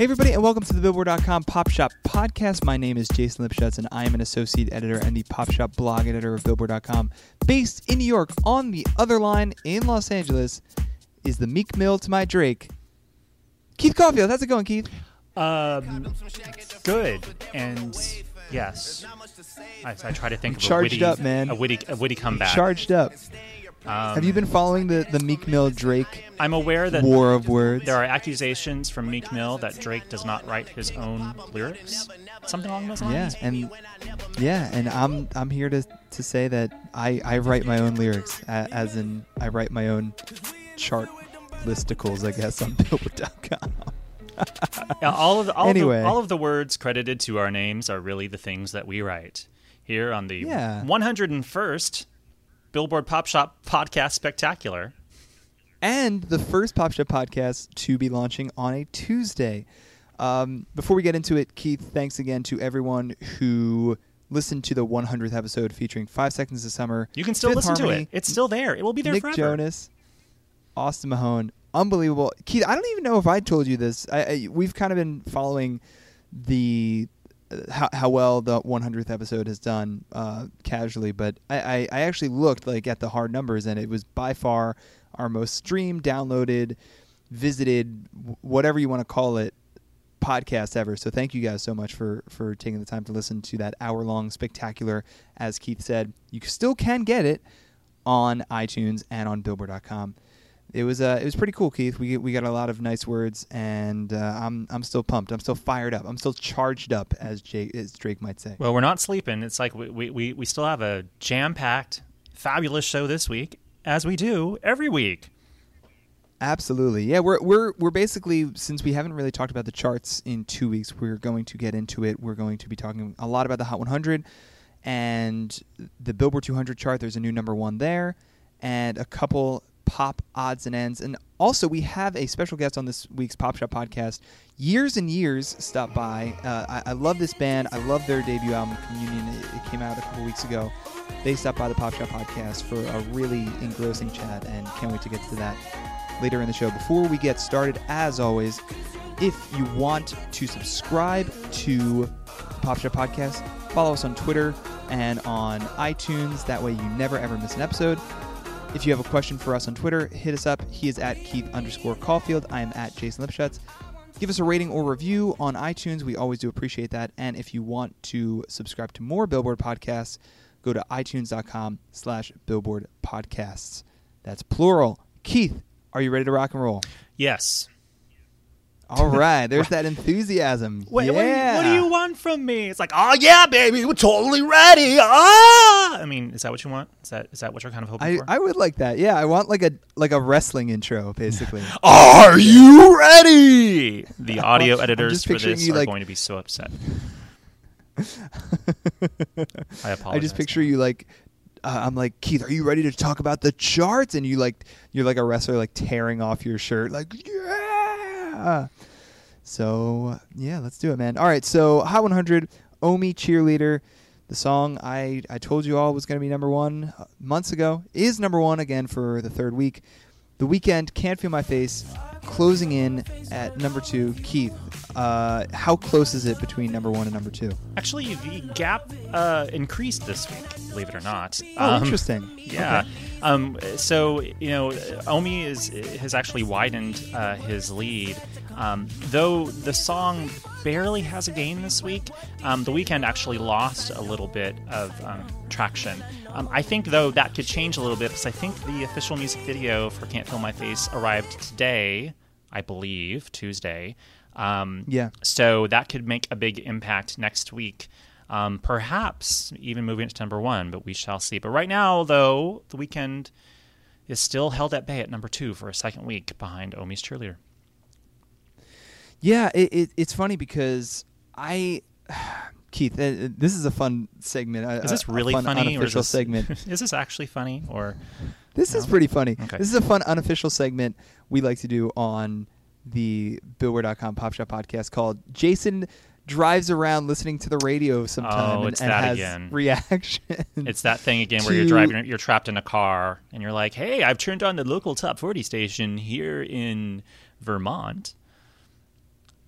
Hey, everybody, and welcome to the Billboard.com Pop Shop Podcast. My name is Jason Lipshutz, and I am an associate editor and the Pop Shop blog editor of Billboard.com. Based in New York, on the other line in Los Angeles, is the Meek Mill to my Drake, Keith Caulfield. How's it going, Keith? Um, good and yes, I, I try to think of Charged a witty, up, man. a witty, a witty comeback. Charged up. Um, Have you been following the, the Meek Mill Drake I'm aware that war of words? there are accusations from Meek Mill that Drake does not write his own lyrics, something along those Yeah, lines. and yeah, and I'm I'm here to to say that I I write my own lyrics, as in I write my own chart listicles, I guess, on Billboard.com. Yeah, all of the, all, Anyway. of the, all of the words credited to our names are really the things that we write here on the Yeah. 101st Billboard Pop Shop Podcast Spectacular. and the first Pop Shop podcast to be launching on a Tuesday. Um, before we get into it, Keith, thanks again to everyone who listened to the 100th episode featuring Five Seconds of Summer. You can still Fifth listen to it. It's still there. It will be there Nick forever. Jonas, Austin Mahone, unbelievable. Keith, I don't even know if I told you this. I, I, we've kind of been following the how, how well the 100th episode has done uh, casually, but I, I, I actually looked like at the hard numbers, and it was by far our most streamed, downloaded, visited, whatever you want to call it, podcast ever. So thank you guys so much for for taking the time to listen to that hour long spectacular. As Keith said, you still can get it on iTunes and on Billboard.com. It was uh, it was pretty cool, Keith. We we got a lot of nice words, and uh, I'm I'm still pumped. I'm still fired up. I'm still charged up, as Jake as Drake might say. Well, we're not sleeping. It's like we, we, we, we still have a jam packed, fabulous show this week, as we do every week. Absolutely. Yeah, we're we're we're basically since we haven't really talked about the charts in 2 weeks, we're going to get into it. We're going to be talking a lot about the Hot 100 and the Billboard 200 chart. There's a new number 1 there and a couple pop odds and ends. And also we have a special guest on this week's Pop Shop podcast. Years and Years stopped by. Uh, I, I love this band. I love their debut album Communion. It, it came out a couple weeks ago. They stopped by the Pop Shop podcast for a really engrossing chat and can't wait to get to that later in the show. Before we get started, as always, if you want to subscribe to Pop Shop Podcast, follow us on Twitter and on iTunes. That way you never ever miss an episode. If you have a question for us on Twitter, hit us up. He is at Keith underscore Caulfield. I am at Jason Lipshutz. Give us a rating or review on iTunes. We always do appreciate that. And if you want to subscribe to more Billboard podcasts, go to itunes.com slash billboard podcasts. That's plural. Keith, are you ready to rock and roll? Yes. All right. There's that enthusiasm. Wait, yeah. what, do you, what do you want from me? It's like, oh yeah, baby, we're totally ready. Ah! I mean, is that what you want? Is that is that what you're kind of hoping I, for? I would like that. Yeah, I want like a like a wrestling intro, basically. Are you ready? The audio editors for this you, are like- going to be so upset. I apologize. I just picture you like uh, I'm like Keith, are you ready to talk about the charts? And you like you're like a wrestler like tearing off your shirt, like yeah. So yeah, let's do it, man. All right, so Hot 100, Omi cheerleader. The song I I told you all was going to be number one uh, months ago is number one again for the third week. The Weeknd can't feel my face. Closing in at number two, Keith. Uh, how close is it between number one and number two? Actually, the gap uh, increased this week, believe it or not. Oh, Um, interesting. Yeah. Um, so you know, Omi is has actually widened uh, his lead, um, though the song barely has a gain this week. Um, the Weeknd actually lost a little bit of um, traction. Um, I think though that could change a little bit because I think the official music video for "Can't Feel My Face" arrived today, I believe Tuesday. Um, Yeah. So that could make a big impact next week. Um, perhaps even moving it to number one, but we shall see. But right now, though, the Weeknd is still held at bay at number two for a second week behind Omi's cheerleader. Yeah, it, it, it's funny because I, Keith, uh, this is a fun segment. Is this really fun funny? or is Unofficial this, segment. is this actually funny? Or This is um, pretty funny. Okay. This is a fun unofficial segment we like to do on the Billboard.com Pop Shop podcast called Jason drives around listening to the radio sometime Oh, and, it's and that has again. reaction. it's that thing again where you're driving, you're trapped in a car, and you're like, "Hey, I've turned on the local top forty station here in Vermont."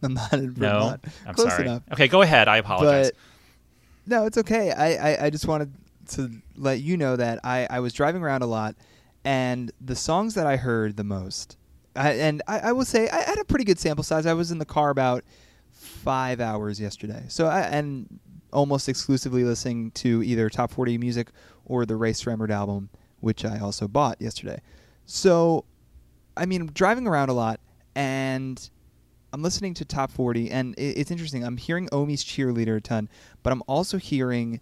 I'm not in Vermont. No. I'm Close sorry. enough. Okay, go ahead. I apologize. But no, it's okay. I, I, I just wanted to let you know that I, I was driving around a lot, and the songs that I heard the most, I, and I, I will say I had a pretty good sample size. I was in the car about five hours yesterday, so I, and almost exclusively listening to either top forty music or the Rae Sremmurd album, which I also bought yesterday. So, I mean, driving around a lot, and I'm listening to top 40, and it, it's interesting. I'm hearing Omi's cheerleader a ton, but I'm also hearing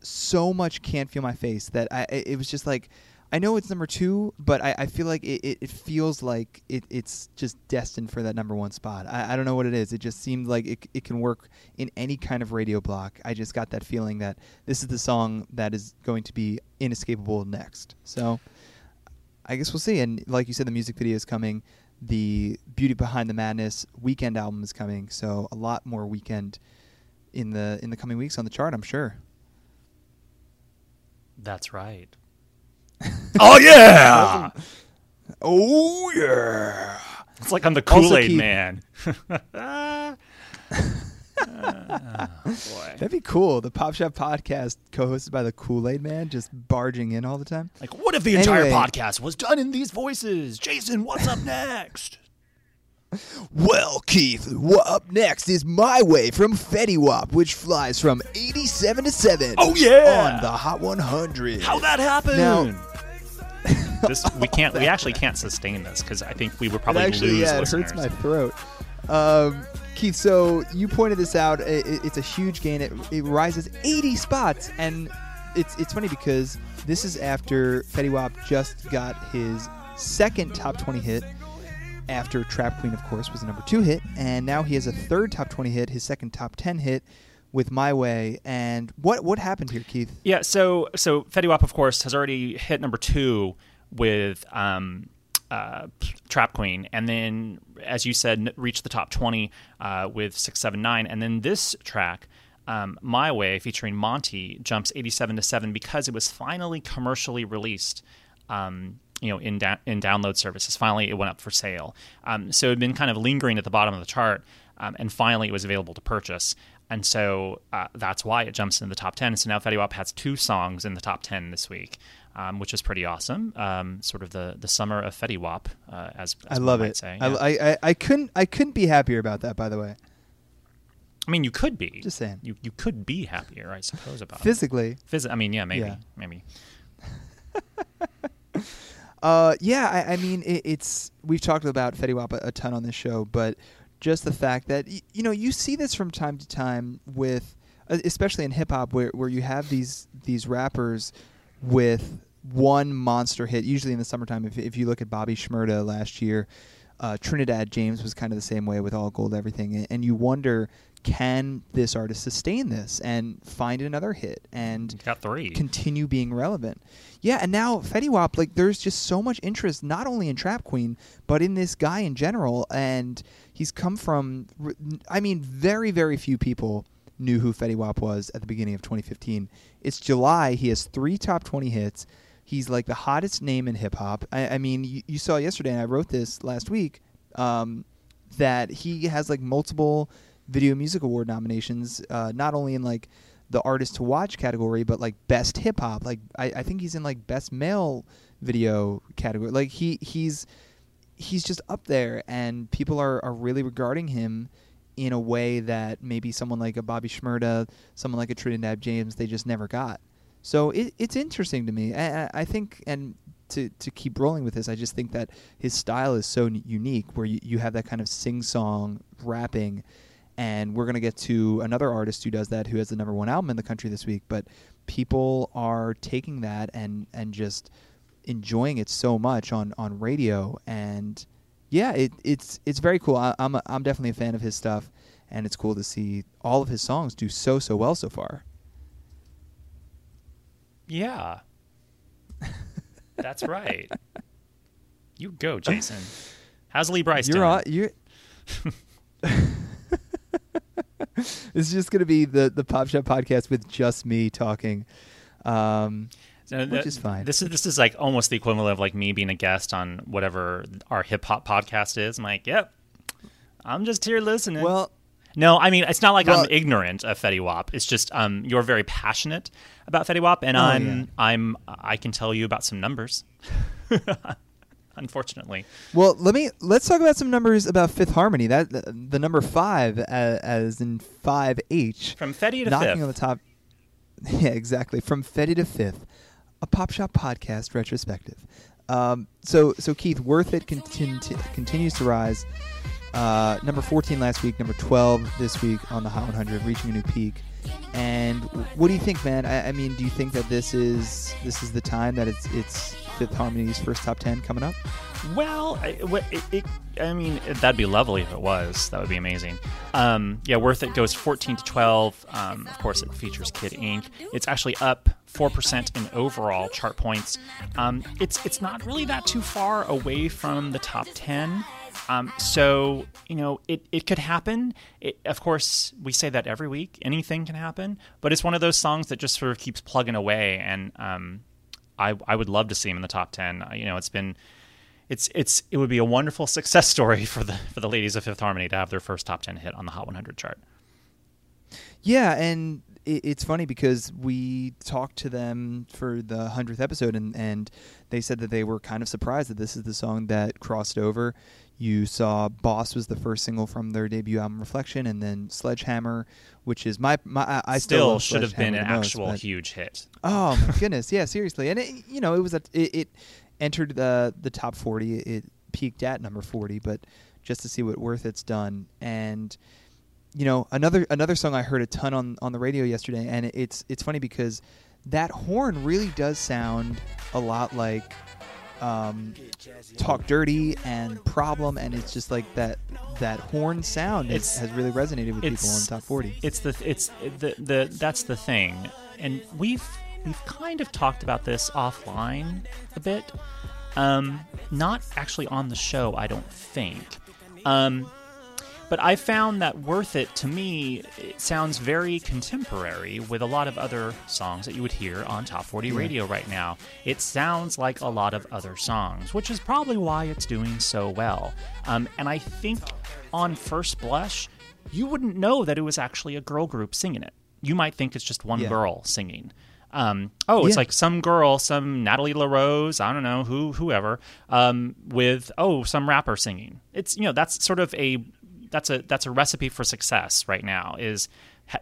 so much "Can't Feel My Face" that I it was just like I know it's number two, but I, I feel like it, it, it feels like it, it's just destined for that number one spot. I, I don't know what it is. It just seemed like it, it can work in any kind of radio block. I just got that feeling that this is the song that is going to be inescapable next. So I guess we'll see. And like you said, the music video is coming. The Beauty Behind the Madness Weeknd album is coming. So a lot more Weeknd in the in the coming weeks on the chart. I'm sure. That's right. oh yeah! Oh yeah. It's like I'm the Kool Aid Man. Oh, That'd be cool. The Pop Shop podcast, co-hosted by the Kool Aid Man, just barging in all the time. Like, what if the entire Anyway. podcast was done in these voices? Jason, what's up next? Well, Keith, wha- up next is My Way from Fetty Wap, which flies from 87 to 7. Oh, yeah! On the Hot 100. How that happened? Now- this we can't. We actually can't sustain this because I think we would probably it actually, lose yeah, it listeners. hurts my throat. Um, Keith, so you pointed this out. I- I- it's a huge gain. It, it rises 80 spots, and it's it's funny because this is after Fetty Wap just got his second top 20 hit. After Trap Queen, of course, was the number two hit, and now he has a third top 20 hit, his second top 10 hit with My Way. And what what happened here, Keith? Yeah, so so Fetty Wap, of course, has already hit number two with um, uh, Trap Queen, and then, as you said, reached the top twenty uh, with six seven nine, and then this track. Um, My Way, featuring Monty, jumps 87 to 7 because it was finally commercially released um, you know, in, da- in download services. Finally, it went up for sale. Um, so it had been kind of lingering at the bottom of the chart, um, and finally it was available to purchase. And so uh, that's why it jumps into the top 10. So now Fetty Wap has two songs in the top 10 this week, um, which is pretty awesome. Um, sort of the, the summer of Fetty Wap, uh, as, as I love might it. Say. I, Yeah. I, I, I couldn't I couldn't be happier about that. By the way, I mean, you could be. Just saying. You, you could be happier, I suppose, about it. physically, Phys- I mean, yeah, maybe. Yeah. Maybe. Uh, yeah, I, I mean, it, it's we've talked about Fetty Wap a, a ton on this show, but just the fact that y- you know you see this from time to time with, uh, especially in hip hop, where where you have these these rappers with one monster hit. Usually in the summertime, if if you look at Bobby Shmurda last year, uh, Trinidad James was kind of the same way with All Gold Everything, and, and you wonder. Can this artist sustain this and find another hit and Got three. continue being relevant. Yeah, and now Fetty Wap, like there's just so much interest not only in Trap Queen, but in this guy in general. And he's come from, I mean, very, very few people knew who Fetty Wap was at the beginning of 2015. It's July. He has three top 20 hits. He's like the hottest name in hip hop. I, I mean, you, you saw yesterday, and I wrote this last week, um, that he has like multiple Video Music Award nominations, uh, not only in like the artist to watch category, but like best hip hop. Like I, I think he's in like best male video category. Like he he's he's just up there, and people are are really regarding him in a way that maybe someone like a Bobby Shmurda, someone like a Trinidad James, they just never got. So it, it's interesting to me. I, I think, and to to keep rolling with this, I just think that his style is so unique, where you, you have that kind of sing song rapping, and we're gonna get to another artist who does that, who has the number one album in the country this week. But people are taking that and and just enjoying it so much on on radio, and yeah, it, it's it's very cool. I, I'm a, I'm definitely a fan of his stuff, and it's cool to see all of his songs do so so well so far. Yeah. That's right. You go, Jason. How's Lee Bryce You're doing? on. You're. it's just gonna be the the Pop Shop podcast with just me talking, um, No, which that- is fine. This is this is like almost the equivalent of like me being a guest on whatever our hip hop podcast is. I'm like, yep, I'm just here listening. well, no, I mean it's not like Well- I'm ignorant of Fetty Wap. It's just um, you're very passionate about Fetty Wap, and Oh, I'm yeah. I'm I can tell you about some numbers. Unfortunately, well, let me let's talk about some numbers about Fifth Harmony. That the, the number five, as, as in five H, from Fetty to knocking fifth. on the top. Yeah, exactly. From Fetty to Fifth, a Pop Shop podcast retrospective. Um, so, so Keith, Worth It contin- continues to rise. Uh, number 14 last week, number 12 this week on the Hot 100, reaching a new peak. And what do you think, man? I, I mean, do you think that this is this is the time that it's it's Fifth Harmony's first top 10 coming up? Well, it, it, I mean, that'd be lovely if it was. That would be amazing. Um, yeah, Worth It goes 14 to 12. Um, of course, it features Kid Ink. It's actually up 4% in overall chart points. Um, it's, it's not really that too far away from the top 10. Um, so, you know, it, it could happen. It, of course, we say that every week. Anything can happen. But it's one of those songs that just sort of keeps plugging away. And um, I, I would love to see him in the top 10. Uh, You know, it's been it's it's it would be a wonderful success story for the for the ladies of Fifth Harmony to have their first top ten hit on the Hot 100 chart. Yeah, and it, it's funny because we talked to them for the hundredth episode, and and they said that they were kind of surprised that this is the song that crossed over. You saw "Boss" was the first single from their debut album "Reflection," and then "Sledgehammer," which is my my I, still, Still should have been an most, actual but- huge hit. Oh my goodness, yeah, seriously, and it, you know it was a, it, it entered the the top forty. It peaked at number forty, but just to see what Worth It's done, and you know another another song I heard a ton on on the radio yesterday, and it's it's funny because that horn really does sound a lot like um, Talk Dirty and Problem, and it's just like that that horn sound It's- has really resonated with people on top forty. It's the it's the the that's the thing, and we've we've kind of talked about this offline a bit. Um, not actually on the show, I don't think. Um, but I found that Worth It to me it sounds very contemporary with a lot of other songs that you would hear on Top 40 radio right now. It sounds like a lot of other songs, which is probably why it's doing so well. Um, and I think on first blush, you wouldn't know that it was actually a girl group singing it. You might think it's just one Yeah. girl singing. Um, oh, it's Yeah. like some girl, some Natalie LaRose, I don't know who, whoever, um, with oh some rapper singing. It's you know that's sort of a that's a that's a recipe for success right now. Is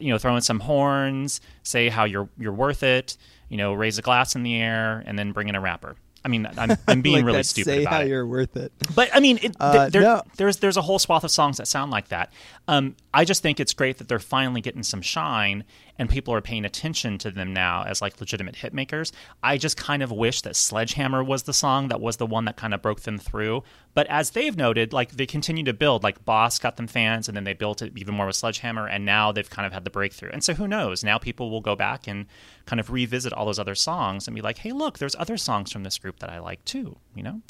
you know throw in some horns, say how you're you're worth it, you know raise a glass in the air, and then bring in a rapper. I mean, I'm, I'm being like really that, stupid Say about how it. you're worth it. But I mean, it, Uh, there, no. there's there's a whole swath of songs that sound like that. Um, I just think it's great that they're finally getting some shine, and people are paying attention to them now as like legitimate hit makers. I just kind of wish that Sledgehammer was the song that was the one that kind of broke them through. But as they've noted, like they continue to build. Like Boss got them fans, and then they built it even more with Sledgehammer, and now they've kind of had the breakthrough. And so who knows? Now people will go back and kind of revisit all those other songs and be like, hey, look, there's other songs from this group that I like too. You know.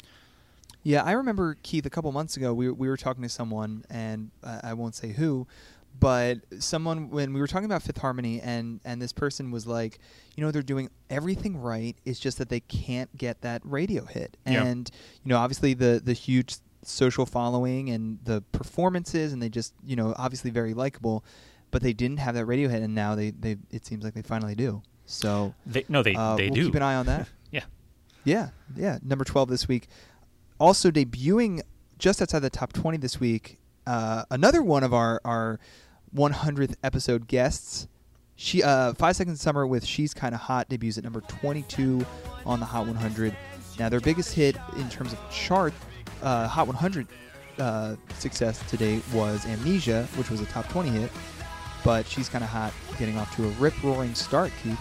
Yeah, I remember Keith a couple months ago. We we were talking to someone, and I won't say who, but someone when we were talking about Fifth Harmony, and and this person was like, you know, they're doing everything right. It's just that they can't get that radio hit, Yeah. and you know, obviously the the huge social following and the performances, and they just you know obviously very likable, but they didn't have that radio hit, and now they they it seems like they finally do. So They, no, they uh, they we'll do. keep an eye on that. Yeah. Yeah, yeah. Number 12 this week. Also debuting just outside the top 20 this week, uh, another one of our, our 100th episode guests. She uh, Five Seconds of Summer with She's Kinda Hot debuts at number 22 on the Hot 100. Now, their biggest hit in terms of chart, uh, Hot 100 uh, success to date was Amnesia, which was a top 20 hit. But She's Kinda Hot getting off to a rip roaring start, Keith.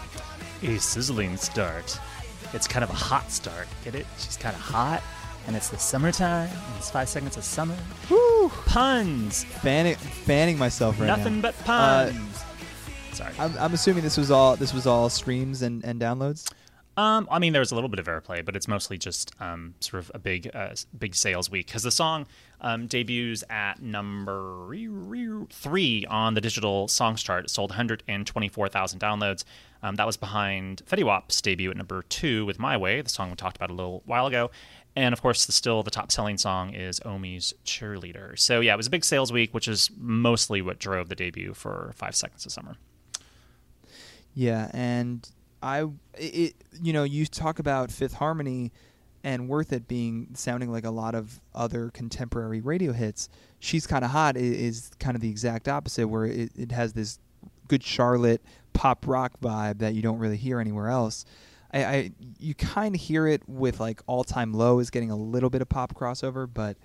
A sizzling start. It's kind of a hot start. Get it? She's kind of hot, and it's the summertime, and it's five seconds of summer. Woo! Puns. Fanning, fanning myself right now. Nothing but Uh, puns. Sorry. I'm, I'm assuming this was all this was all streams and, and downloads. Um, I mean, there was a little bit of airplay, but it's mostly just um, sort of a big, uh, big sales week because the song um, debuts at number three on the digital songs chart. It sold 124,000 downloads. Um, that was behind Fetty Wap's debut at number two with "My Way," the song we talked about a little while ago, and of course, the, still the top-selling song is Omi's "Cheerleader." So yeah, it was a big sales week, which is mostly what drove the debut for Five Seconds of Summer. Yeah, and I, it, you know, you talk about Fifth Harmony and Worth It being sounding like a lot of other contemporary radio hits. She's kind of hot is kind of the exact opposite, where it, it has this good Charlotte pop rock vibe that you don't really hear anywhere else. I, I you kind of hear it with like All Time Low is getting a little bit of pop crossover, but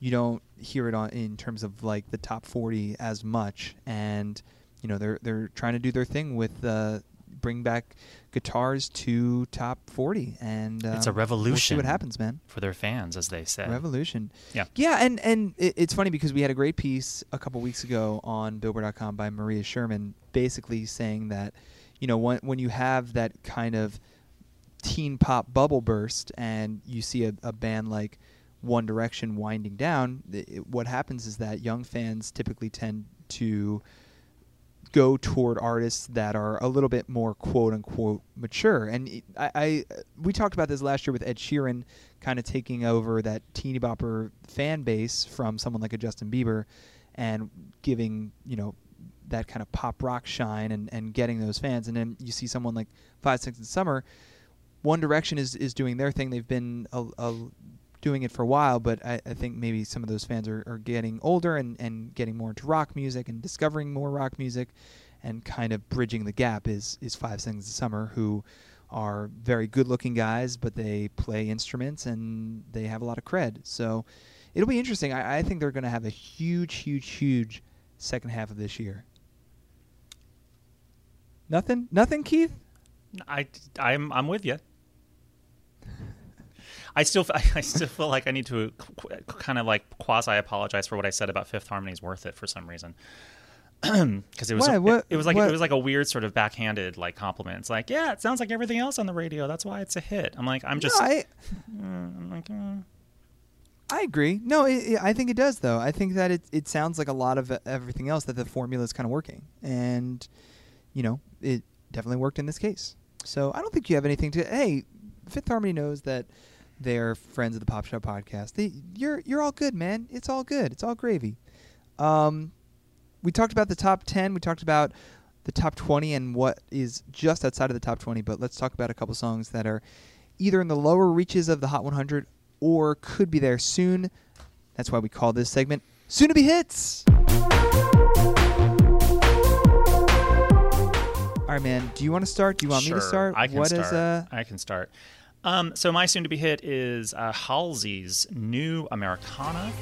you don't hear it on in terms of like the top 40 as much and you know they're they're trying to do their thing with uh bring back guitars to top 40 and um, It's a we'll see revolution. what happens man For their fans, as they say. revolution Yeah. yeah and and it, it's funny because we had a great piece a couple weeks ago on billboard.com by maria sherman basically saying that you know when when you have that kind of teen pop bubble burst and you see a, a band like One Direction winding down, it, what happens is that young fans typically tend to go toward artists that are a little bit more quote unquote mature. And I, I we talked about this last year with Ed Sheeran kind of taking over that teeny bopper fan base from someone like a Justin Bieber and giving, you know, that kind of pop rock shine and, and getting those fans. And then you see someone like Five Seconds of Summer. One Direction is, is doing their thing. They've been a, a, doing it for a while, but I, I think maybe some of those fans are, are getting older and, and getting more into rock music and discovering more rock music and kind of bridging the gap is, is Five Seconds of Summer, who are very good looking guys, but they play instruments and they have a lot of cred. So it'll be interesting. I, I think they're going to have a huge, huge, huge second half of this year. Nothing? Nothing, Keith? I I'm I'm with you. I still I still feel like I need to kind of like quasi apologize for what I said about Fifth Harmony's worth it for some reason. Because it was it, What- it was like what- it was like a weird sort of backhanded like compliment. It's like yeah, it sounds like everything else on the radio. That's why it's a hit. I'm like I'm just No, I, I'm like, uh, I agree. No, it, it, I think it does, though. I think that it, it sounds like a lot of everything else that the formula is kind of working. And, you know, it definitely worked in this case. So I don't think you have anything to. Hey, Fifth Harmony knows that they're friends of the Pop Shop podcast. They, you're, you're all good, man. It's all good. It's all gravy. Um, we talked about the top 10. We talked about the top 20 and what is just outside of the top 20. But let's talk about a couple songs that are either in the lower reaches of the Hot 100 or could be there soon. That's why we call this segment Soon to Be Hits. All right, man. Do you want to start? Do you want me to Sure, start? I can What is, start. uh, I can start. Um, so my soon-to-be hit is uh, Halsey's New Americana.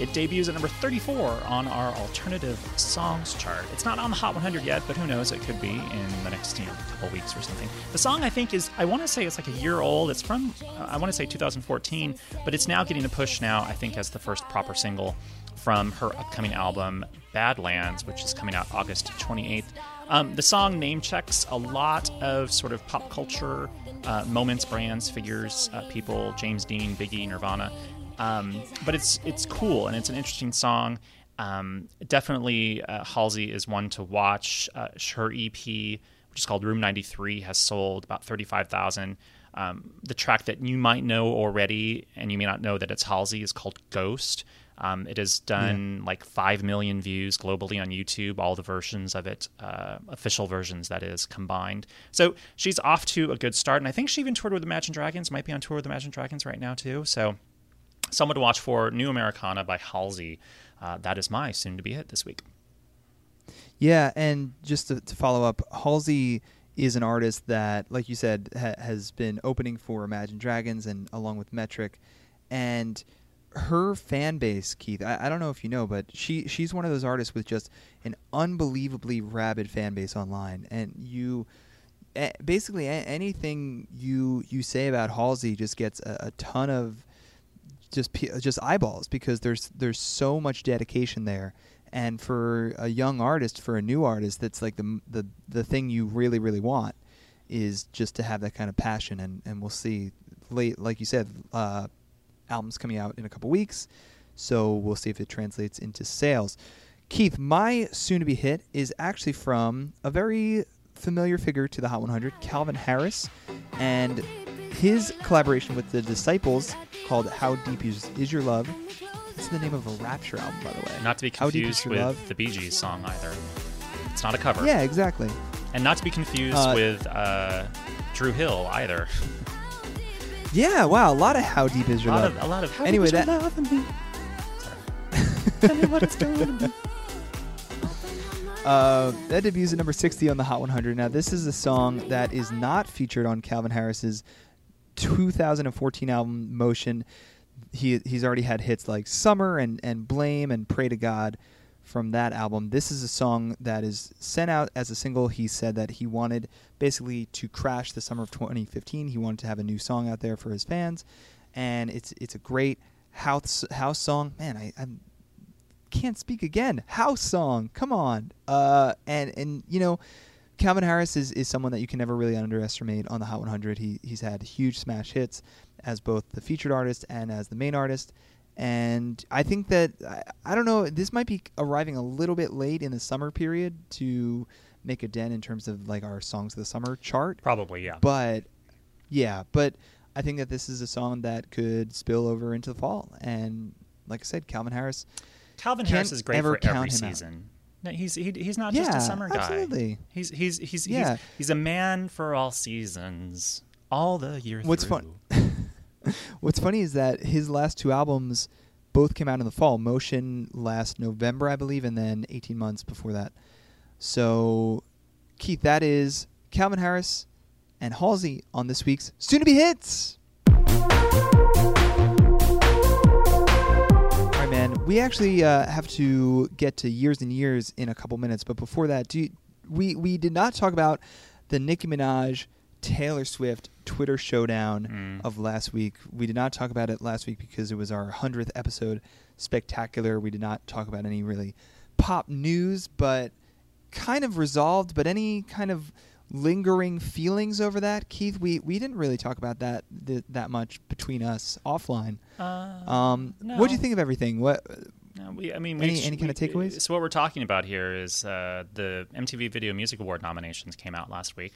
It debuts at number 34 on our alternative songs chart. It's not on the Hot 100 yet, but who knows? It could be in the next you know, couple weeks or something. The song I think is I want to say it's like a year old. It's from uh, I want to say 2014, but it's now getting a push now. I think as the first proper single from her upcoming album Badlands, which is coming out August 28th. Um, the song name checks a lot of sort of pop culture uh, moments, brands, figures, uh, people, James Dean, Biggie, Nirvana. Um, but it's it's cool and it's an interesting song. Um, definitely, uh, Halsey is one to watch. Uh, her EP, which is called Room 93, has sold about 35,000. Um, the track that you might know already, and you may not know that it's Halsey, is called Ghost. Um, it has done like 5 million views globally on YouTube, all the versions of it, uh, official versions, that is, combined. So she's off to a good start. And I think she even toured with Imagine Dragons, might be on tour with Imagine Dragons right now, too. So someone to watch for New Americana by Halsey. Uh, that is my soon to be hit this week. Yeah, and just to, to follow up, Halsey is an artist that, like you said, ha- has been opening for Imagine Dragons and along with Metric, and her fan base, Keith. I, I don't know if you know, but she she's one of those artists with just an unbelievably rabid fan base online, and you. Basically, anything you you say about Halsey just gets a, a ton of just just eyeballs because there's there's so much dedication there and for a young artist for a new artist that's like the the the thing you really really want is just to have that kind of passion and and we'll see late like you said uh, albums coming out in a couple weeks so we'll see if it translates into sales keith my soon to be hit is actually from a very familiar figure to the hot 100 calvin harris and his collaboration with the disciples called how deep is, is your love it's the name of a Rapture album, by the way. Not to be confused with love? the Bee Gees song either. It's not a cover. Yeah, exactly. And not to be confused uh, with uh, Dru Hill either. Yeah, wow, a lot of How Deep Is Your a Love. Of, a lot of How anyway, Deep Is that, Your Love me. Tell me what it's going to be. Uh, that debuts at number 60 on the Hot 100. Now, this is a song that is not featured on Calvin Harris's 2014 album Motion he he's already had hits like Summer and and Blame and Pray to God from that album. This is a song that is sent out as a single. He said that he wanted basically to crash the summer of 2015. He wanted to have a new song out there for his fans, and it's it's a great house house song. Man, I i can't speak again. House song, come on. Uh, and and you know. Calvin Harris is, is someone that you can never really underestimate on the Hot 100. He he's had huge smash hits as both the featured artist and as the main artist. And I think that I, I don't know. This might be arriving a little bit late in the summer period to make a dent in terms of like our songs of the summer chart. Probably, yeah. But yeah, but I think that this is a song that could spill over into the fall. And like I said, Calvin Harris. Calvin Harris is great for every season. No, he's he, he's not yeah, just a summer guy. Absolutely. He's he's he's yeah. he's, he's a man for all seasons, all the year What's through. fun? What's funny is that his last two albums both came out in the fall. Motion last November, I believe, and then 18 months before that. So, Keith, that is Calvin Harris and Halsey on this week's Soon to Be Hits. All right, man. We actually uh, have to get to years and years in a couple minutes, but before that, you, we we did not talk about the Nicki Minaj Taylor Swift Twitter showdown mm. of last week. We did not talk about it last week because it was our 100th episode spectacular. We did not talk about any really pop news, but kind of resolved. But any kind of lingering feelings over that, Keith? We we didn't really talk about that th- that much between us offline. Uh, um, no. What do you think of everything? What? No, we, I mean, any, we, any kind of takeaways? So what we're talking about here is uh, the MTV Video Music Award nominations came out last week.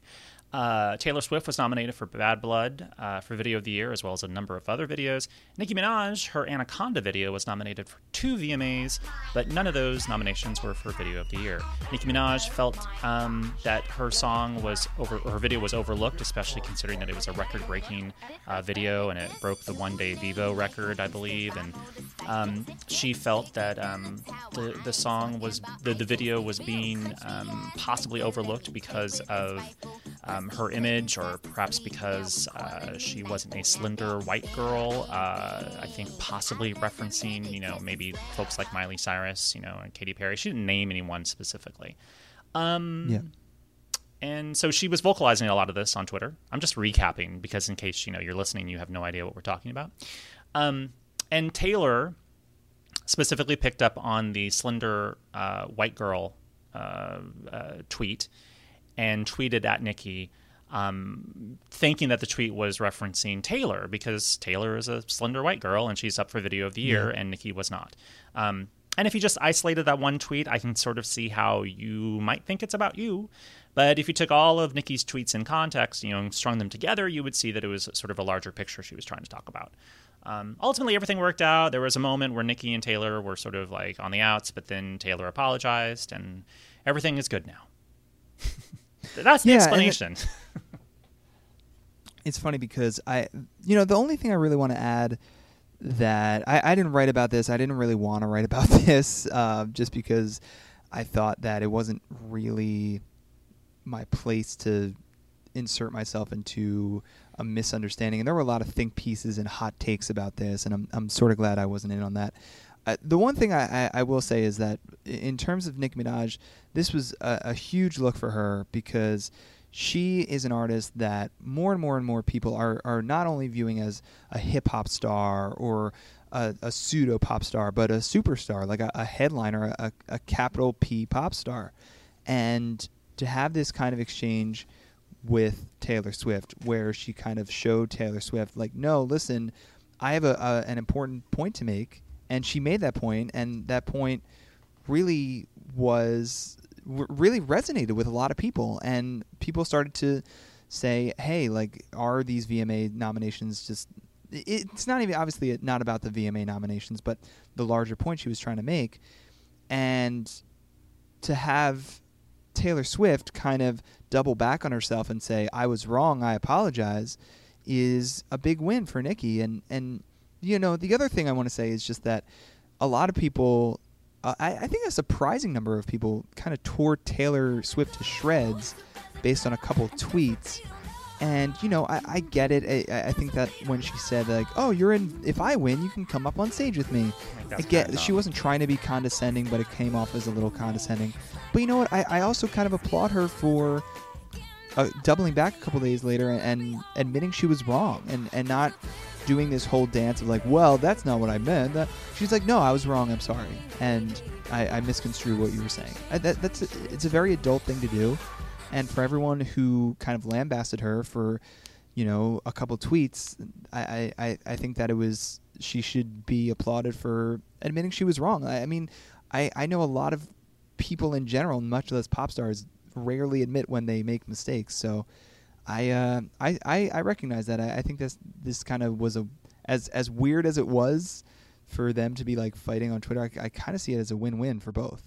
Uh, Taylor Swift was nominated for Bad Blood uh, for Video of the Year, as well as a number of other videos. Nicki Minaj, her Anaconda video, was nominated for two VMAs, but none of those nominations were for Video of the Year. Nicki Minaj felt um, that her song was over, her video was overlooked, especially considering that it was a record-breaking uh, video and it broke the one-day Vevo record, I believe. And um, she felt that um, the the song was the, the video was being um, possibly overlooked because of um, her image, or perhaps because uh, she wasn't a slender white girl. Uh, I think possibly referencing, you know, maybe folks like Miley Cyrus, you know, and Katy Perry. She didn't name anyone specifically. Um, yeah. And so she was vocalizing a lot of this on Twitter. I'm just recapping because in case you know you're listening, you have no idea what we're talking about. Um, and Taylor specifically picked up on the slender uh, white girl uh, uh, tweet and tweeted at Nicki, um, thinking that the tweet was referencing Taylor because Taylor is a slender white girl and she's up for Video of the Year, yeah. and Nicki was not. Um, and if you just isolated that one tweet, I can sort of see how you might think it's about you. But if you took all of Nicki's tweets in context, you know, and strung them together, you would see that it was sort of a larger picture she was trying to talk about. um, ultimately everything worked out. There was a moment where Nicki and Taylor were sort of like on the outs, but then Taylor apologized, and everything is good now. That's the Yeah, and it- explanation. it's funny because I, you know, the only thing I really want to add that I, I didn't write about this. I didn't really want to write about this, uh, just because I thought that it wasn't really my place to insert myself into a misunderstanding. And there were a lot of think pieces and hot takes about this, and I'm I'm sort of glad I wasn't in on that. Uh, the one thing I, I, I will say is that in terms of Nicki Minaj, this was a, a huge look for her because she is an artist that more and more and more people are, are not only viewing as a hip hop star or a, a pseudo pop star, but a superstar, like a, a headliner, a, a capital P pop star. And to have this kind of exchange with Taylor Swift, where she kind of showed Taylor Swift, like, no, listen, I have a, a an important point to make, and she made that point, and that point really was really resonated with a lot of people, and people started to say, hey, like, are these VMA nominations just? It's not even obviously not about the VMA nominations, but the larger point she was trying to make, and to have Taylor Swift kind of double back on herself and say, "I was wrong. I apologize," is a big win for Nicki. And and you know the other thing I want to say is just that a lot of people, uh, I, I think a surprising number of people, kind of tore Taylor Swift to shreds based on a couple tweets. And you know, I, I get it. I, I think that when she said like, "Oh, you're in. If I win, you can come up on stage with me." I get she wasn't trying to be condescending, but it came off as a little condescending. But you know what? I, I also kind of applaud her for uh, doubling back a couple days later and admitting she was wrong and, and not doing this whole dance of like, well, that's not what I meant. That, she's like, no, I was wrong. I'm sorry, and I, I misconstrued what you were saying. I, that, that's a, it's a very adult thing to do, and for everyone who kind of lambasted her for, you know, a couple tweets, I, I, I- think that it was she should be applauded for admitting she was wrong. I, I mean, I, I know a lot of people in general, much less pop stars, rarely admit when they make mistakes. So I uh, I, I I recognize that. I, I think this this kind of was a as as weird as it was for them to be like fighting on Twitter. I, I kind of see it as a win-win for both.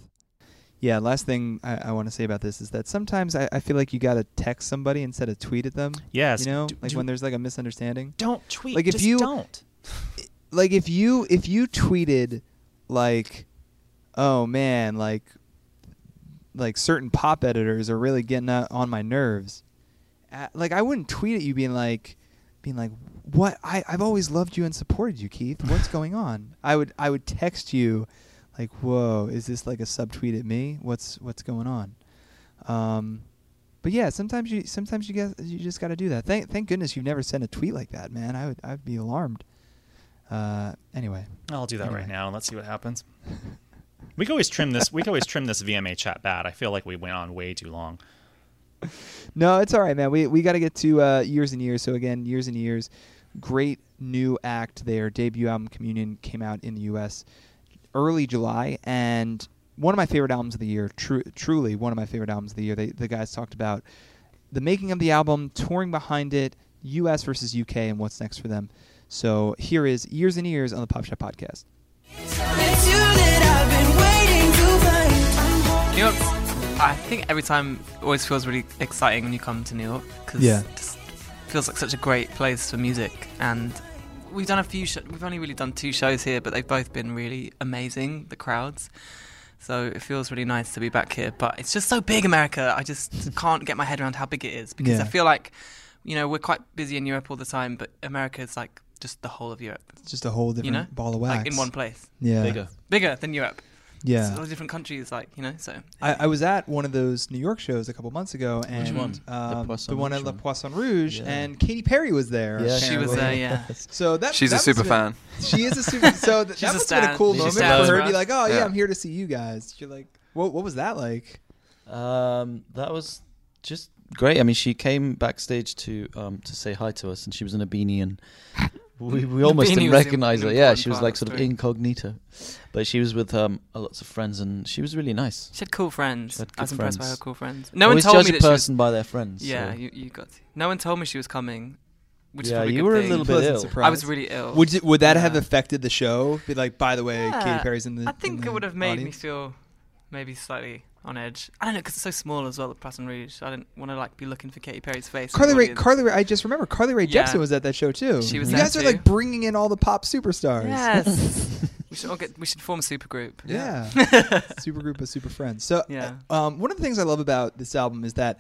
Yeah. Last thing I, I want to say about this is that sometimes I, I feel like you got to text somebody instead of tweet at them. Yes, You know, do- like do- when there's like a misunderstanding. don't tweet. Like, if just you- don't. like if you if you tweeted like oh man like like certain pop editors are really getting on my nerves uh, like i wouldn't tweet at you being like being like what I, i've always loved you and supported you keith what's going on i would i would text you like whoa is this like a subtweet at me what's what's going on um but yeah sometimes you sometimes you guys you just got to do that thank thank goodness you've never sent a tweet like that man i would i'd be alarmed uh, anyway, I'll do that Anyway. right now and let's see what happens. We can always trim this. We can always trim this VMA chat bad. I feel like we went on way too long. No, it's all right, man. We we got to get to uh, years and years. So again, years and years. Great new act. Their debut album, Communion, came out in the U.S. early July, and one of my favorite albums of the year. Tru- truly, one of my favorite albums of the year. They, the guys talked about the making of the album, touring behind it, U.S. versus U.K., and what's next for them. So here is Years and Years on the Pop Shop Podcast. It's you that I've been waiting to find. New York, I think every time it always feels really exciting when you come to New York because Yeah. it just feels like such a great place for music. And we've done a few, sh- we've only really done two shows here, but they've both been really amazing, the crowds. So it feels really nice to be back here. But it's just so big, America. I just can't get my head around how big it is because Yeah. I feel like, you know, we're quite busy in Europe all the time, but America is like just the whole of Europe, It's just a whole different you know? ball of wax. Like in one place. yeah. Bigger. Bigger than Europe. Yeah. It's all different countries, like, you know, so. I, I was at one of those New York shows a couple months ago, and one? Um, The one at Rouge La? Poisson Rouge, Yeah. and Katy Perry was there. Yeah, She was there, yeah. So that She's that a super have been- fan. She is a super. So th- that a must have been a cool She moment for her to be like, "Oh yeah, Yeah. I'm here to see you guys." You're like, "What? What was that like?" Um, that was just great. I mean, she came backstage to um to say hi to us, and she was in a beanie, and we, we almost didn't recognize an her. Yeah, she was like sort of incognito, but she was with um lots of friends, and she was really nice. She had cool friends. She had I was good impressed by her cool friends. No one told judge me a that she was. person by their friends. Yeah, so- you, you got to. No one told me she was coming which Yeah, is probably a you good were a thing. little bit Pleasant ill. surprise. I was really ill. Would you- would that have affected the show? Be like, by the way, Katy Perry's in the. I think in it would have made me feel maybe slightly on edge. I don't know because it's so small as well, the Baton Rouge. I didn't want to like be looking for Katy Perry's face. Carly Rae. Carly Rae. I just remember Carly Rae Yeah. Jepsen was at that show too. She was You there guys are like bringing in all the pop superstars. Yes. we should all get. We should form a super group. Yeah. super group of super friends. So, Yeah. uh, um, one of the things I love about this album is that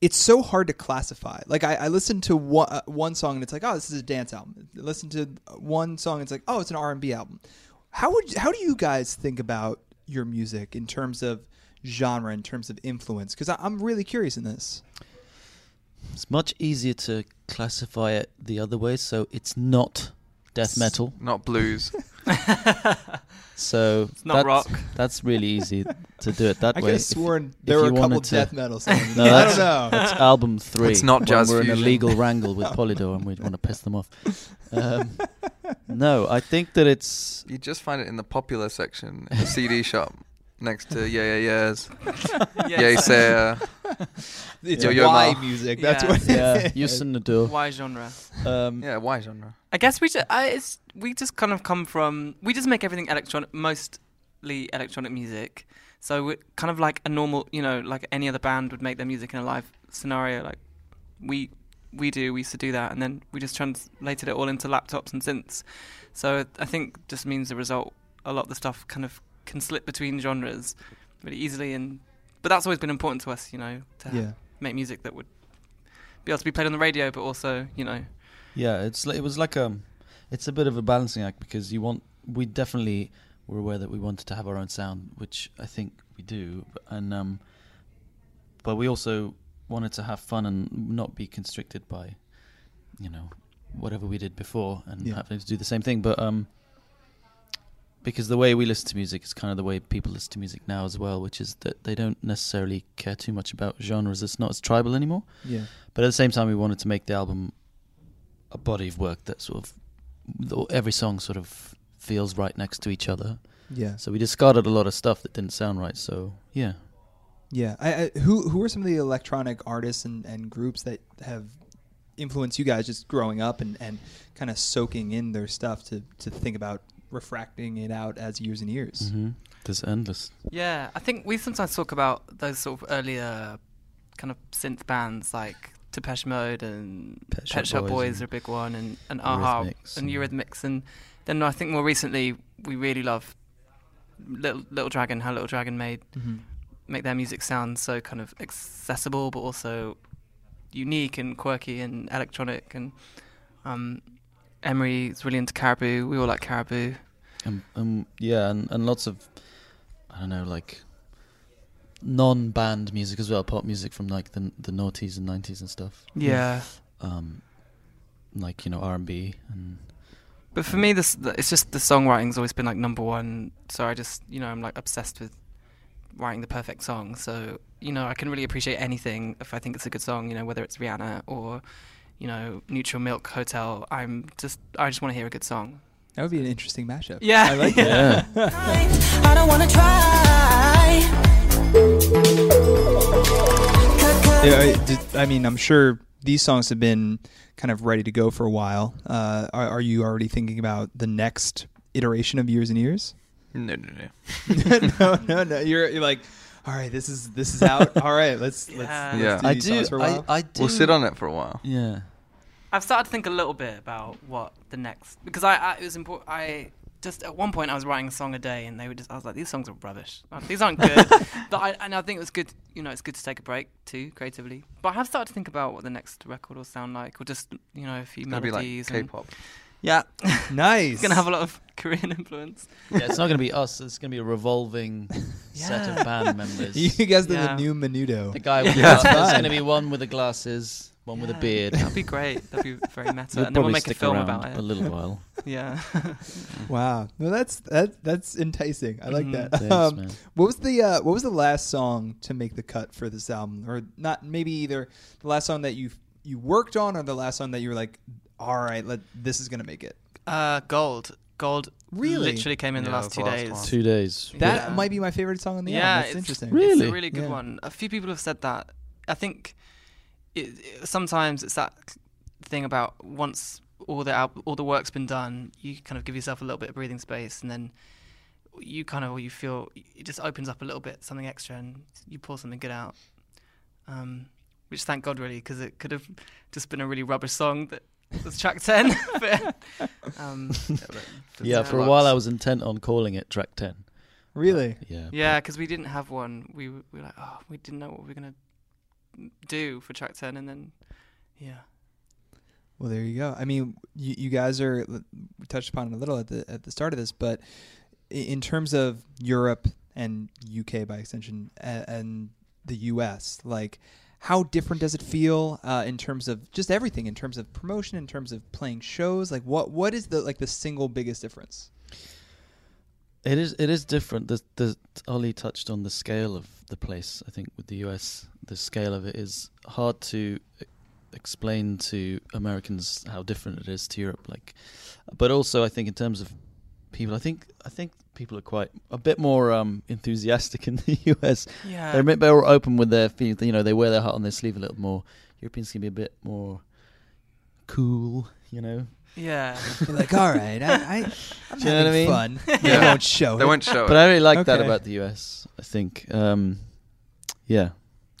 it's so hard to classify. Like, I, I listened to one, uh, one song and it's like, oh, this is a dance album. I listened to one song and it's like, oh, it's an R and B album. How would how do you guys think about your music in terms of genre, in terms of influence? Because I'm really curious in this. It's much easier to classify it the other way, so it's not death metal. Not blues. So It's not that's, rock. That's really easy to do it that I way. could have If- sworn if there were you a couple to- death metal songs. No, I that's, don't know. That's album three. It's not when jazz We're in a legal wrangle with Polydor, and we want to piss them off. Um, no, I think that it's You just find it in the popular section in the CD shop next to Yeah Yeah Yeahs, Yes. Yeasayer. It's Yo Yo Y Ma. music. That's Yeah. what. yeah, it is. Youssou N'Dour. Why genre? Um, Yeah, why genre? I guess we just, I, it's, we just kind of come from we just make everything electronic, mostly electronic music. So we're kind of like a normal, you know, like any other band would make their music in a live scenario. Like we we do, we used to do that, and then we just translated it all into laptops and synths. So I think just means the result. A lot of the stuff kind of can slip between genres really easily, and but that's always been important to us, you know, to Yeah. make music that would be able to be played on the radio, but also, you know, Yeah, it's li- it was like um, it's a bit of a balancing act because you want we definitely were aware that we wanted to have our own sound, which I think we do, b- and um, but we also wanted to have fun and not be constricted by, you know, whatever we did before and Yeah. having to do the same thing. But um, because the way we listen to music is kind of the way people listen to music now as well, which is that they don't necessarily care too much about genres. It's not as tribal anymore. Yeah. But at the same time, we wanted to make the album a body of work that sort of every song sort of feels right next to each other. Yeah. So we discarded a lot of stuff that didn't sound right. So yeah, Yeah. I, I, who who are some of the electronic artists and, and groups that have influenced you guys just growing up and, and kind of soaking in their stuff to, to think about refracting it out as years and years? hmm there's endless. Yeah, I think we sometimes talk about those sort of earlier kind of synth bands like Depeche Mode and Pet Pet, Shop Shop Boys Boys are a big one, and, and a-ha Eurythmics and and- Eurythmics, and then I think more recently we really love Little Little Dragon, how Little Dragon made Mm-hmm. make their music sound so kind of accessible, but also unique and quirky and electronic. And um, Emre is really into Caribou. We all like Caribou. Um, um, yeah, and, and lots of I don't know, like non-band music as well, pop music from like the the noughties and nineties and stuff. Yeah. Um, like you know R and B and But for me, this it's just the songwriting's always been like number one. So I just, you know, I'm like obsessed with writing the perfect song. So you know, I can really appreciate anything if I think it's a good song. You know, whether it's Rihanna or you know Neutral Milk Hotel. I'm just, I just want to hear a good song. That would be an interesting mashup. Yeah. I like Yeah. that. I don't wanna try. Yeah, I, did- I mean, I'm sure these songs have been kind of ready to go for a while. Uh, are, are you already thinking about the next iteration of Years and Years? No, no, no. no, no, no. You're, you're like, all right, this is this is out. All right, let's let's, Yeah. let's Yeah. do I these do, songs for a I, while. I do. We'll sit on it for a while. Yeah, I've started to think a little bit about what the next because I, I it was important. I just at one point I was writing a song a day, and they were just I was like, these songs are rubbish. These aren't good. but I and I think it was good. You know, it's good to take a break too creatively. But I have started to think about what the next record will sound like, or just you know a few It's gonna be like melodies. and- K-pop. Yeah, nice. it's gonna have a lot of Korean influence. yeah. It's not going to be us. It's going to be a revolving set of band members. you guys are Yeah. the new Menudo. The guy with Yeah. the, That's there's going to be one with the glasses, one with a beard. That'd be great. That'd be very meta. And then we'll probably make a film around about it. a little while. Yeah. Wow, no, that's that that's enticing. I like Mhm. that. Thanks, Um, man. What was the uh, what was the last song to make the cut for this album, or not? Maybe either the last song that you you worked on, or the last song that you were like, all right, let this is gonna make it. Uh, Gold. Gold. Really? Literally came in the last two last days. one. Two days. That Yeah. might be my favorite song on the yeah, album. That's it's, interesting. It's Really? a really good Yeah. one. A few people have said that. I think it, it- sometimes it's that thing about once all the al- all the work's been done, you kind of give yourself a little bit of breathing space, and then you kind of you feel it just opens up a little bit, something extra, and you pull something good out. Um, which thank God really, because it could have just been a really rubbish song that was track ten. but, um, Yeah, for a while I was intent on calling it track ten. Really? Yeah. yeah, because we didn't have one. We were, we were like, oh, we didn't know what we were gonna do for track ten, and then yeah. Well, there you go. I mean, you, you guys are we touched upon it a little at the at the start of this, but in terms of Europe and UK by extension and, and the US, like how different does it feel uh, in terms of just everything, in terms of promotion, in terms of playing shows? Like, what what is the like the single biggest difference? It is. It is different. The the Olly touched on the scale of the place. I think with the US, the scale of it is hard to e- explain to Americans how different it is to Europe. Like, but also I think in terms of people, I think I think people are quite a bit more um, enthusiastic in the US. Yeah. they're a bit more open with their feelings. You know, they wear their heart on their sleeve a little more. Europeans can be a bit more cool. You know. Yeah. Like, all right, I, I I'm Do you I mean? having fun. They won't show They it. won't show But I really like that about the US. I think, um, yeah,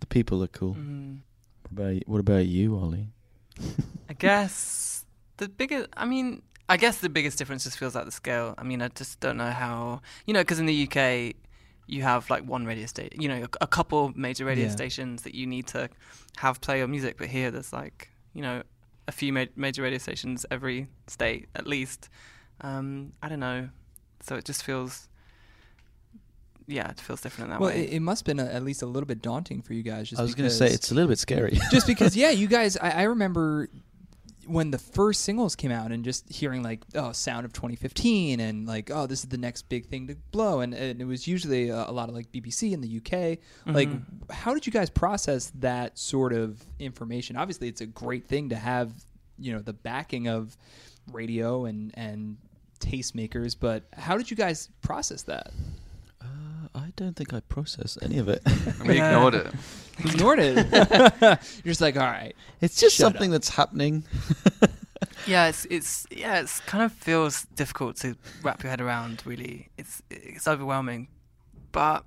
the people are cool. Mm. What about what about you, Olly? I guess the biggest. I mean, I guess the biggest difference just feels like the scale. I mean, I just don't know how. You know, because in the UK, you have like one radio station. You know, a, a couple major radio Yeah. stations that you need to have play your music. But here, there's like you know a few ma- major radio stations every state at least. Um, I don't know. So it just feels. Yeah, it feels different in that well, way. it, it must have been a, at least a little bit daunting for you guys. Just I was going to say it's a little bit scary. just because yeah you guys I, I remember when the first singles came out and just hearing like oh sound of 2015 and like oh this is the next big thing to blow and, and it was usually a, a lot of like bbc in the uk like Mhm. how did you guys process that sort of information obviously it's a great thing to have you know the backing of radio and and tastemakers but how did you guys process that I don't think I processed any of it. We ignored it. ignored it you're just like all right It's just Shut something up. that's happening. Yeah, it's it's yeah, it's kind of feels difficult to wrap your head around. Really, it's it's overwhelming, but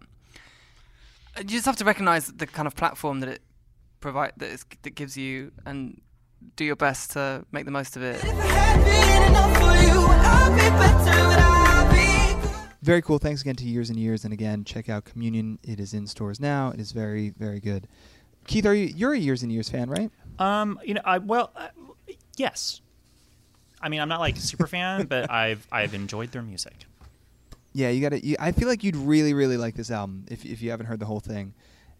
you just have to recognize the kind of platform that it provide that is, that gives you, and do your best to make the most of it. Very cool. Thanks again to Years and Years. And again, check out Communion. It is in stores now. It is very, very good. Keith, are you you're a Years and Years fan, right? Um, you know, I well, uh, yes. I mean, I'm not like a super fan, but I've I've enjoyed their music. Yeah, you got to. I feel like you'd really, really like this album if if you haven't heard the whole thing,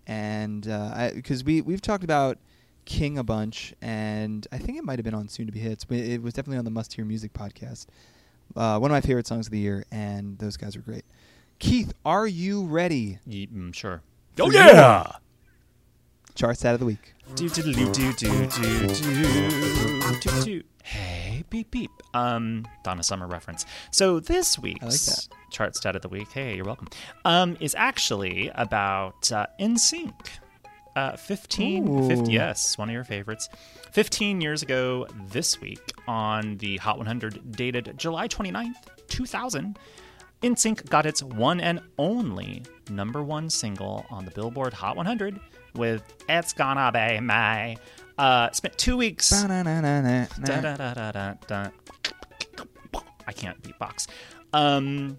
and because we we've talked about King a bunch, and I think it might have been on Soon to Be Hits, but it was definitely on the Must Hear Music podcast. Uh, one of my favorite songs of the year, and those guys are great. Keith, are you ready? Ye- mm, sure. Oh yeah! Chart stat of the week. Do do do do do do do do. Hey beep beep. Um, Donna Summer reference. So this week's like chart stat of the week. Hey, you're welcome. Um, is actually about uh, NSYNC. Uh, fifteen fifty. Yes, one of your favorites. 15 years ago this week on the Hot 100 dated July 29th, 2000, NSYNC got its one and only number one single on the Billboard Hot 100 with It's Gonna Be My. Uh, spent two weeks. I can't beatbox. Um,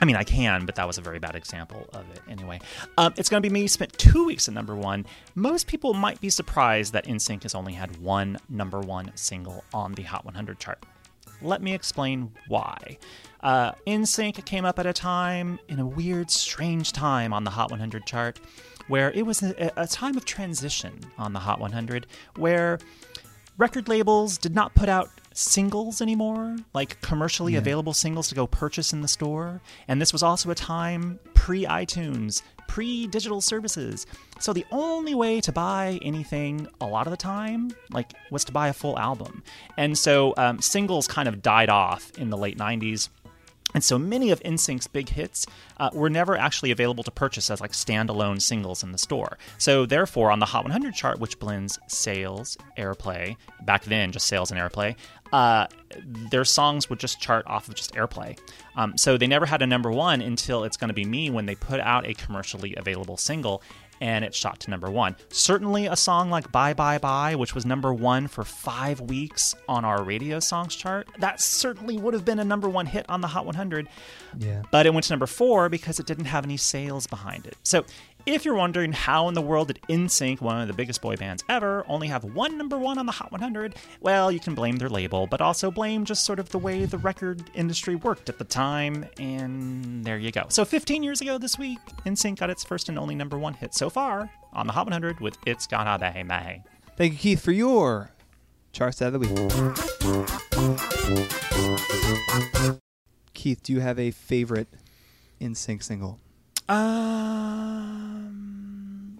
I mean, I can, but that was a very bad example of it anyway. Um, it's going to be me. Spent two weeks at number one. Most people might be surprised that NSYNC has only had one number one single on the Hot 100 chart. Let me explain why. Uh, NSYNC came up at a time, in a weird, strange time on the Hot 100 chart, where it was a, a time of transition on the Hot 100, where record labels did not put out singles anymore, like commercially Yeah. available singles to go purchase in the store. And this was also a time pre iTunes, pre digital services. So the only way to buy anything a lot of the time, like, was to buy a full album. And so um, singles kind of died off in the late 90s. And so many of NSYNC's big hits uh, were never actually available to purchase as like standalone singles in the store. So therefore, on the Hot 100 chart, which blends sales, airplay, back then just sales and airplay, uh, their songs would just chart off of just airplay. Um, so they never had a number one until It's Gonna Be Me when they put out a commercially available single and it shot to number one. Certainly, a song like Bye Bye Bye, which was number one for five weeks on our radio songs chart, that certainly would have been a number one hit on the Hot 100. Yeah. But it went to number four because it didn't have any sales behind it. So, if you're wondering how in the world did NSYNC, one of the biggest boy bands ever, only have one number one on the Hot 100, well, you can blame their label, but also blame just sort of the way the record industry worked at the time, and there you go. So 15 years ago this week, NSYNC got its first and only number one hit so far on the Hot 100 with It's Gonna Be Me. Thank you, Keith, for your charts of the week. Keith, do you have a favorite NSYNC single? Um,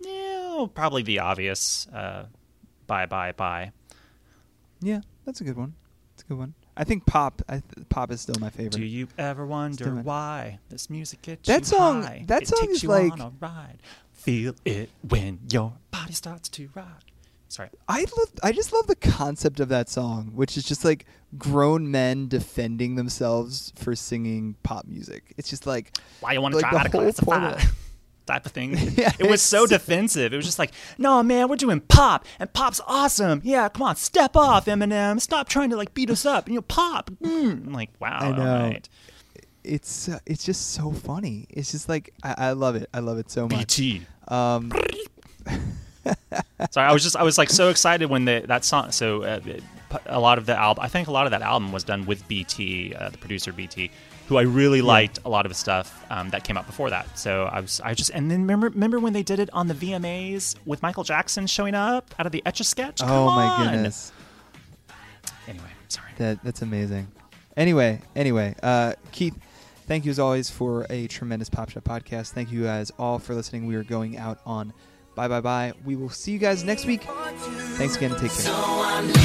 yeah, probably the obvious. Uh, bye, bye, bye. Yeah, that's a good one. That's a good one. I think pop. I th- pop is still my favorite. Do you ever wonder my- why this music gets That you song- high? that it song takes is you like- on a ride. Feel it when your body starts to rock. Sorry. I love. I just love the concept of that song, which is just like grown men defending themselves for singing pop music. It's just like Why you want to like try to classify? type of thing. Yeah, it was so defensive. It was just like, no, man, we're doing pop, and pop's awesome. Yeah, come on, step off, Eminem. Stop trying to like beat us up. And you know, pop. Mm. I'm like, wow, I know. right. it's uh, it's just so funny. It's just like I, I love it. I love it so much. BT. Um, Sorry, I was just I was like so excited when the that song. So uh, a lot of the album, I think a lot of that album was done with BT, uh, the producer BT, who I really liked a lot of his stuff um, that came out before that. So I was I just and then remember remember when they did it on the VMAs with Michael Jackson showing up out of the Etch a Sketch. oh my on! goodness, Anyway, sorry. that that's amazing. Anyway, anyway, uh, Keith, thank you as always for a tremendous Pop Shop podcast. Thank you guys all for listening. We are going out on bye bye bye. We will see you guys next week. Thanks again take care.